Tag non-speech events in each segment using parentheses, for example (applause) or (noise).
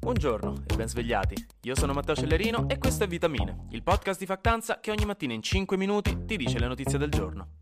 Buongiorno e ben svegliati. Io sono Matteo Cellerino e questo è Vitamine, il podcast di Factanza che ogni mattina in 5 minuti ti dice le notizie del giorno.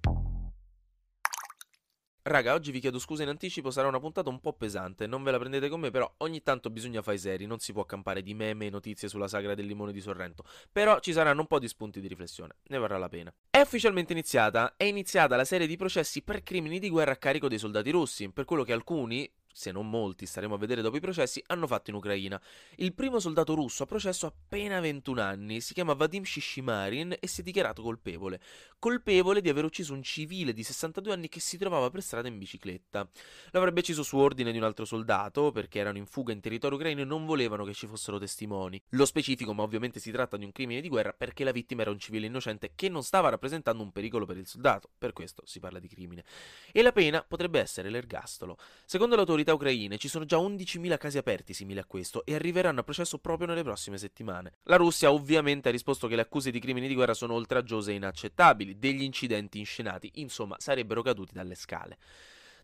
Raga, oggi vi chiedo scusa in anticipo, sarà una puntata un po' pesante, non ve la prendete con me, però ogni tanto bisogna fare seri, non si può campare di meme e notizie sulla sagra del limone di Sorrento, però ci saranno un po' di spunti di riflessione, ne varrà la pena. È ufficialmente iniziata, è iniziata la serie di processi per crimini di guerra a carico dei soldati russi, per quello che alcuni, se non molti, staremo a vedere dopo i processi, hanno fatto in Ucraina. Il primo soldato russo a processo ha appena 21 anni, si chiama Vadim Shishimarin e si è dichiarato colpevole. Colpevole di aver ucciso un civile di 62 anni che si trovava per strada in bicicletta. L'avrebbe ucciso su ordine di un altro soldato, perché erano in fuga in territorio ucraino e non volevano che ci fossero testimoni. Lo specifico, ma ovviamente si tratta di un crimine di guerra, perché la vittima era un civile innocente che non stava rappresentando un pericolo per il soldato. Per questo si parla di crimine. E la pena potrebbe essere l'ergastolo. Secondo l'autorità autorità ucraine ci sono già 11.000 casi aperti simili a questo e arriveranno a processo proprio nelle prossime settimane. La Russia ovviamente ha risposto che le accuse di crimini di guerra sono oltraggiose e inaccettabili, degli incidenti inscenati, insomma sarebbero caduti dalle scale.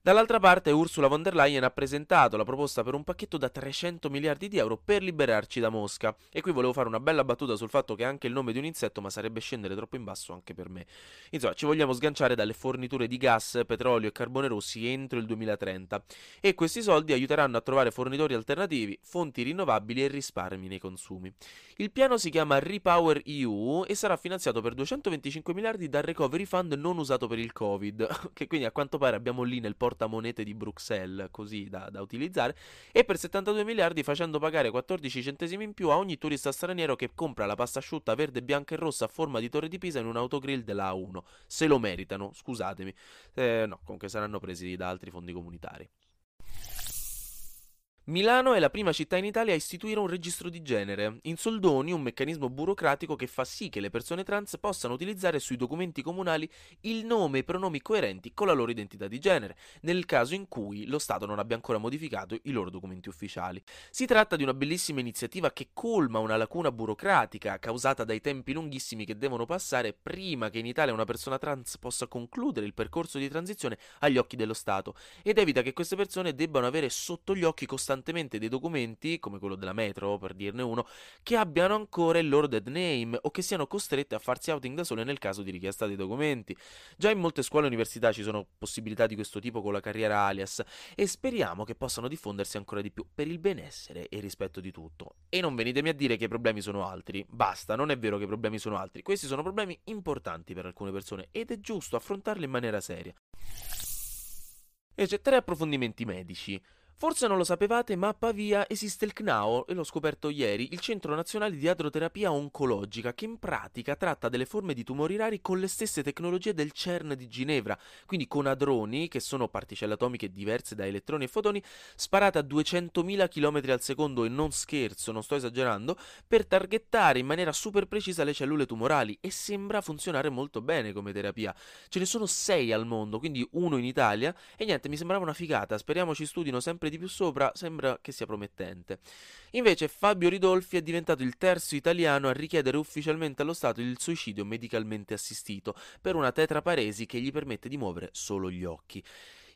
Dall'altra parte Ursula von der Leyen ha presentato la proposta per un pacchetto da 300 miliardi di euro per liberarci da Mosca. E qui volevo fare una bella battuta sul fatto che è anche il nome di un insetto, ma sarebbe scendere troppo in basso anche per me. Insomma, ci vogliamo sganciare dalle forniture di gas, petrolio e carbone rossi entro il 2030 e questi soldi aiuteranno a trovare fornitori alternativi, fonti rinnovabili e risparmi nei consumi. Il piano si chiama Repower EU e sarà finanziato per 225 miliardi dal Recovery Fund non usato per il Covid, (laughs) che quindi a quanto pare abbiamo lì nel porto portamonete di Bruxelles così da, da, utilizzare e per 72 miliardi facendo pagare 14 centesimi in più a ogni turista straniero che compra la pasta asciutta verde, bianca e rossa a forma di torre di Pisa in un autogrill della A1. Se lo meritano, scusatemi. Eh, no, comunque saranno presi da altri fondi comunitari. Milano è la prima città in Italia a istituire un registro di genere. In soldoni, un meccanismo burocratico che fa sì che le persone trans possano utilizzare sui documenti comunali il nome e pronomi coerenti con la loro identità di genere, nel caso in cui lo Stato non abbia ancora modificato i loro documenti ufficiali. Si tratta di una bellissima iniziativa che colma una lacuna burocratica causata dai tempi lunghissimi che devono passare prima che in Italia una persona trans possa concludere il percorso di transizione agli occhi dello Stato ed evita che queste persone debbano avere sotto gli occhi costantemente costantemente dei documenti, come quello della metro per dirne uno, che abbiano ancora il loro dead name o che siano costrette a farsi outing da sole nel caso di richiesta dei documenti. Già in molte scuole e università ci sono possibilità di questo tipo con la carriera alias e speriamo che possano diffondersi ancora di più per il benessere e il rispetto di tutto. E non venitemi a dire che i problemi sono altri, basta, non è vero che i problemi sono altri, questi sono problemi importanti per alcune persone ed è giusto affrontarli in maniera seria. E c'è tre approfondimenti medici. Forse non lo sapevate, ma a Pavia esiste il CNAO, e l'ho scoperto ieri, il Centro Nazionale di Adroterapia Oncologica, che in pratica tratta delle forme di tumori rari con le stesse tecnologie del CERN di Ginevra, quindi con adroni, che sono particelle atomiche diverse da elettroni e fotoni, sparate a 200.000 km al secondo, e non scherzo, non sto esagerando, per targettare in maniera super precisa le cellule tumorali, e sembra funzionare molto bene come terapia. Ce ne sono 6 al mondo, quindi uno in Italia, e niente, mi sembrava una figata, speriamo ci studino sempre di più sopra sembra che sia promettente. Invece Fabio Ridolfi è diventato il terzo italiano a richiedere ufficialmente allo Stato il suicidio medicalmente assistito per una tetraparesi che gli permette di muovere solo gli occhi.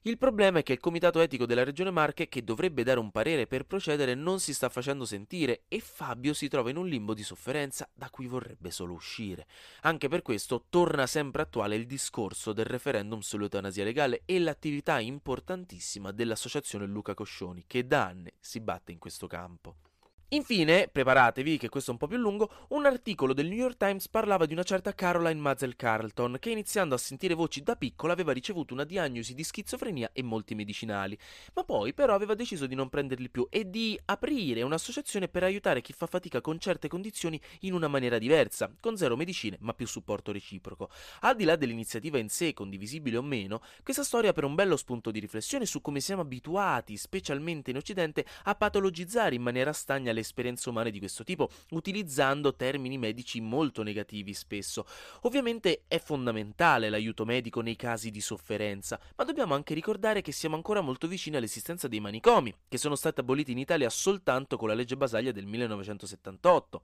Il problema è che il comitato etico della regione Marche, che dovrebbe dare un parere per procedere, non si sta facendo sentire e Fabio si trova in un limbo di sofferenza da cui vorrebbe solo uscire. Anche per questo torna sempre attuale il discorso del referendum sull'eutanasia legale e l'attività importantissima dell'associazione Luca Coscioni, che da anni si batte in questo campo. Infine, preparatevi che questo è un po' più lungo, un articolo del New York Times parlava di una certa Caroline Mazel Carlton che iniziando a sentire voci da piccola aveva ricevuto una diagnosi di schizofrenia e molti medicinali, ma poi però aveva deciso di non prenderli più e di aprire un'associazione per aiutare chi fa fatica con certe condizioni in una maniera diversa, con zero medicine ma più supporto reciproco. Al di là dell'iniziativa in sé, condivisibile o meno, questa storia per un bello spunto di riflessione su come siamo abituati, specialmente in Occidente, a patologizzare in maniera stagna le esperienze umane di questo tipo, utilizzando termini medici molto negativi spesso. Ovviamente è fondamentale l'aiuto medico nei casi di sofferenza, ma dobbiamo anche ricordare che siamo ancora molto vicini all'esistenza dei manicomi, che sono stati aboliti in Italia soltanto con la legge Basaglia del 1978.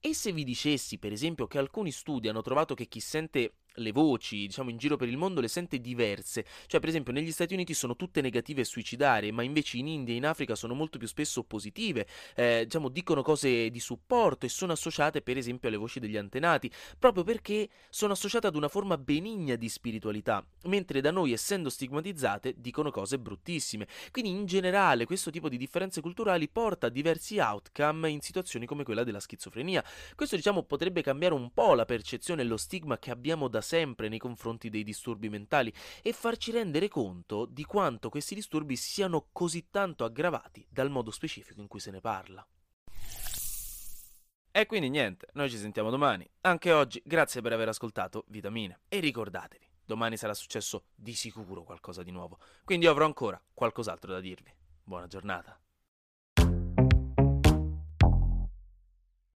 E se vi dicessi, per esempio, che alcuni studi hanno trovato che chi sente le voci, diciamo, in giro per il mondo le sente diverse. Cioè, per esempio, negli Stati Uniti sono tutte negative e suicidarie, ma invece in India e in Africa sono molto più spesso positive. Eh, diciamo, dicono cose di supporto e sono associate, per esempio, alle voci degli antenati, proprio perché sono associate ad una forma benigna di spiritualità, mentre da noi, essendo stigmatizzate, dicono cose bruttissime. Quindi, in generale, questo tipo di differenze culturali porta a diversi outcome in situazioni come quella della schizofrenia. Questo, diciamo, potrebbe cambiare un po' la percezione e lo stigma che abbiamo da sempre nei confronti dei disturbi mentali e farci rendere conto di quanto questi disturbi siano così tanto aggravati dal modo specifico in cui se ne parla. E quindi niente, noi ci sentiamo domani. Anche oggi, grazie per aver ascoltato Vitamine. E ricordatevi, domani sarà successo di sicuro qualcosa di nuovo. Quindi avrò ancora qualcos'altro da dirvi. Buona giornata.